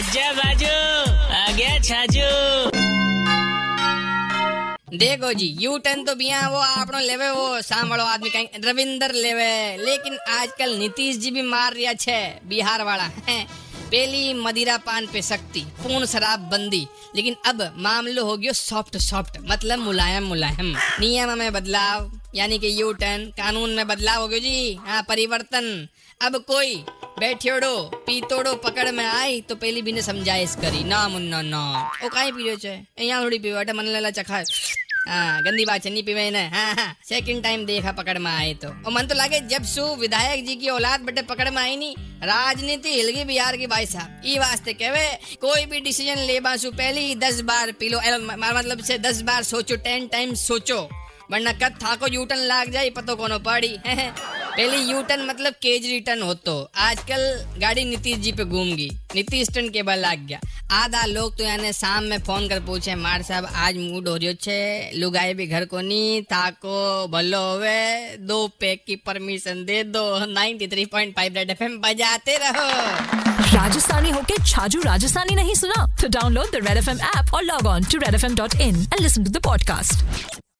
आजा बाजू आ गया छाजू। देखो जी यू टर्न तो बिया वो आपनो लेवे, वो सांभळो आदमी कहीं रविंदर लेवे। लेकिन आजकल नीतीश जी भी मार रिया छे, बिहार वाला। है पहली मदिरा पान पे सख्ती पूर्ण शराब बंदी। लेकिन अब मामलो हो गयो सॉफ्ट सॉफ्ट मतलब मुलायम मुलायम। नियम में बदलाव। यानी कि यू टर्न कानून में बदलाव हो गया जी। हाँ परिवर्तन। अब कोई बैठियोड़ो, पीतोड़ो, पकड़ में आई तो पहली भी ने समझाइश करी ना मुन्ना, ना। ओ, काहे पी छे? यहाँ थोड़ी पीवे मन लेला चखा। हाँ गंदी बात नहीं पीवे ने हाँ हाँ सेकंड टाइम देखा पकड़ में आए तो। और मन तो लगे, जब सु विधायक जी की औलाद बटे पकड़ में आई नहीं, राजनीति हिलगी बिहार की भाई साहब। ई वास्ते कहवे कोई भी डिसीज़न ले सु पहली दस बार पी लो। मतलब से दस बार सोचो टेन टाइम सोचो। वरना कद थाको यूटर्न लाग जाए पतो कोनो पड़ी। पहले यूटर्न मतलब केज रिटर्न होतो। आजकल गाड़ी नीतीश जी पे घूम गई नीतीश टन के बल लाग गया। आधा लोग तो यानी शाम में फ़ोन कर पूछे, मार साहब, आज मूड हो रियो छे? लुगाई भी घर को नी ताको भलो होवे? दो पैक की परमिशन दे दो। 93.5 रेड एफएम बजाते रहो। राजस्थानी होके छाजू राजस्थानी नहीं सुना? तो download the Red F M app और log on to Red F M dot in and listen to the podcast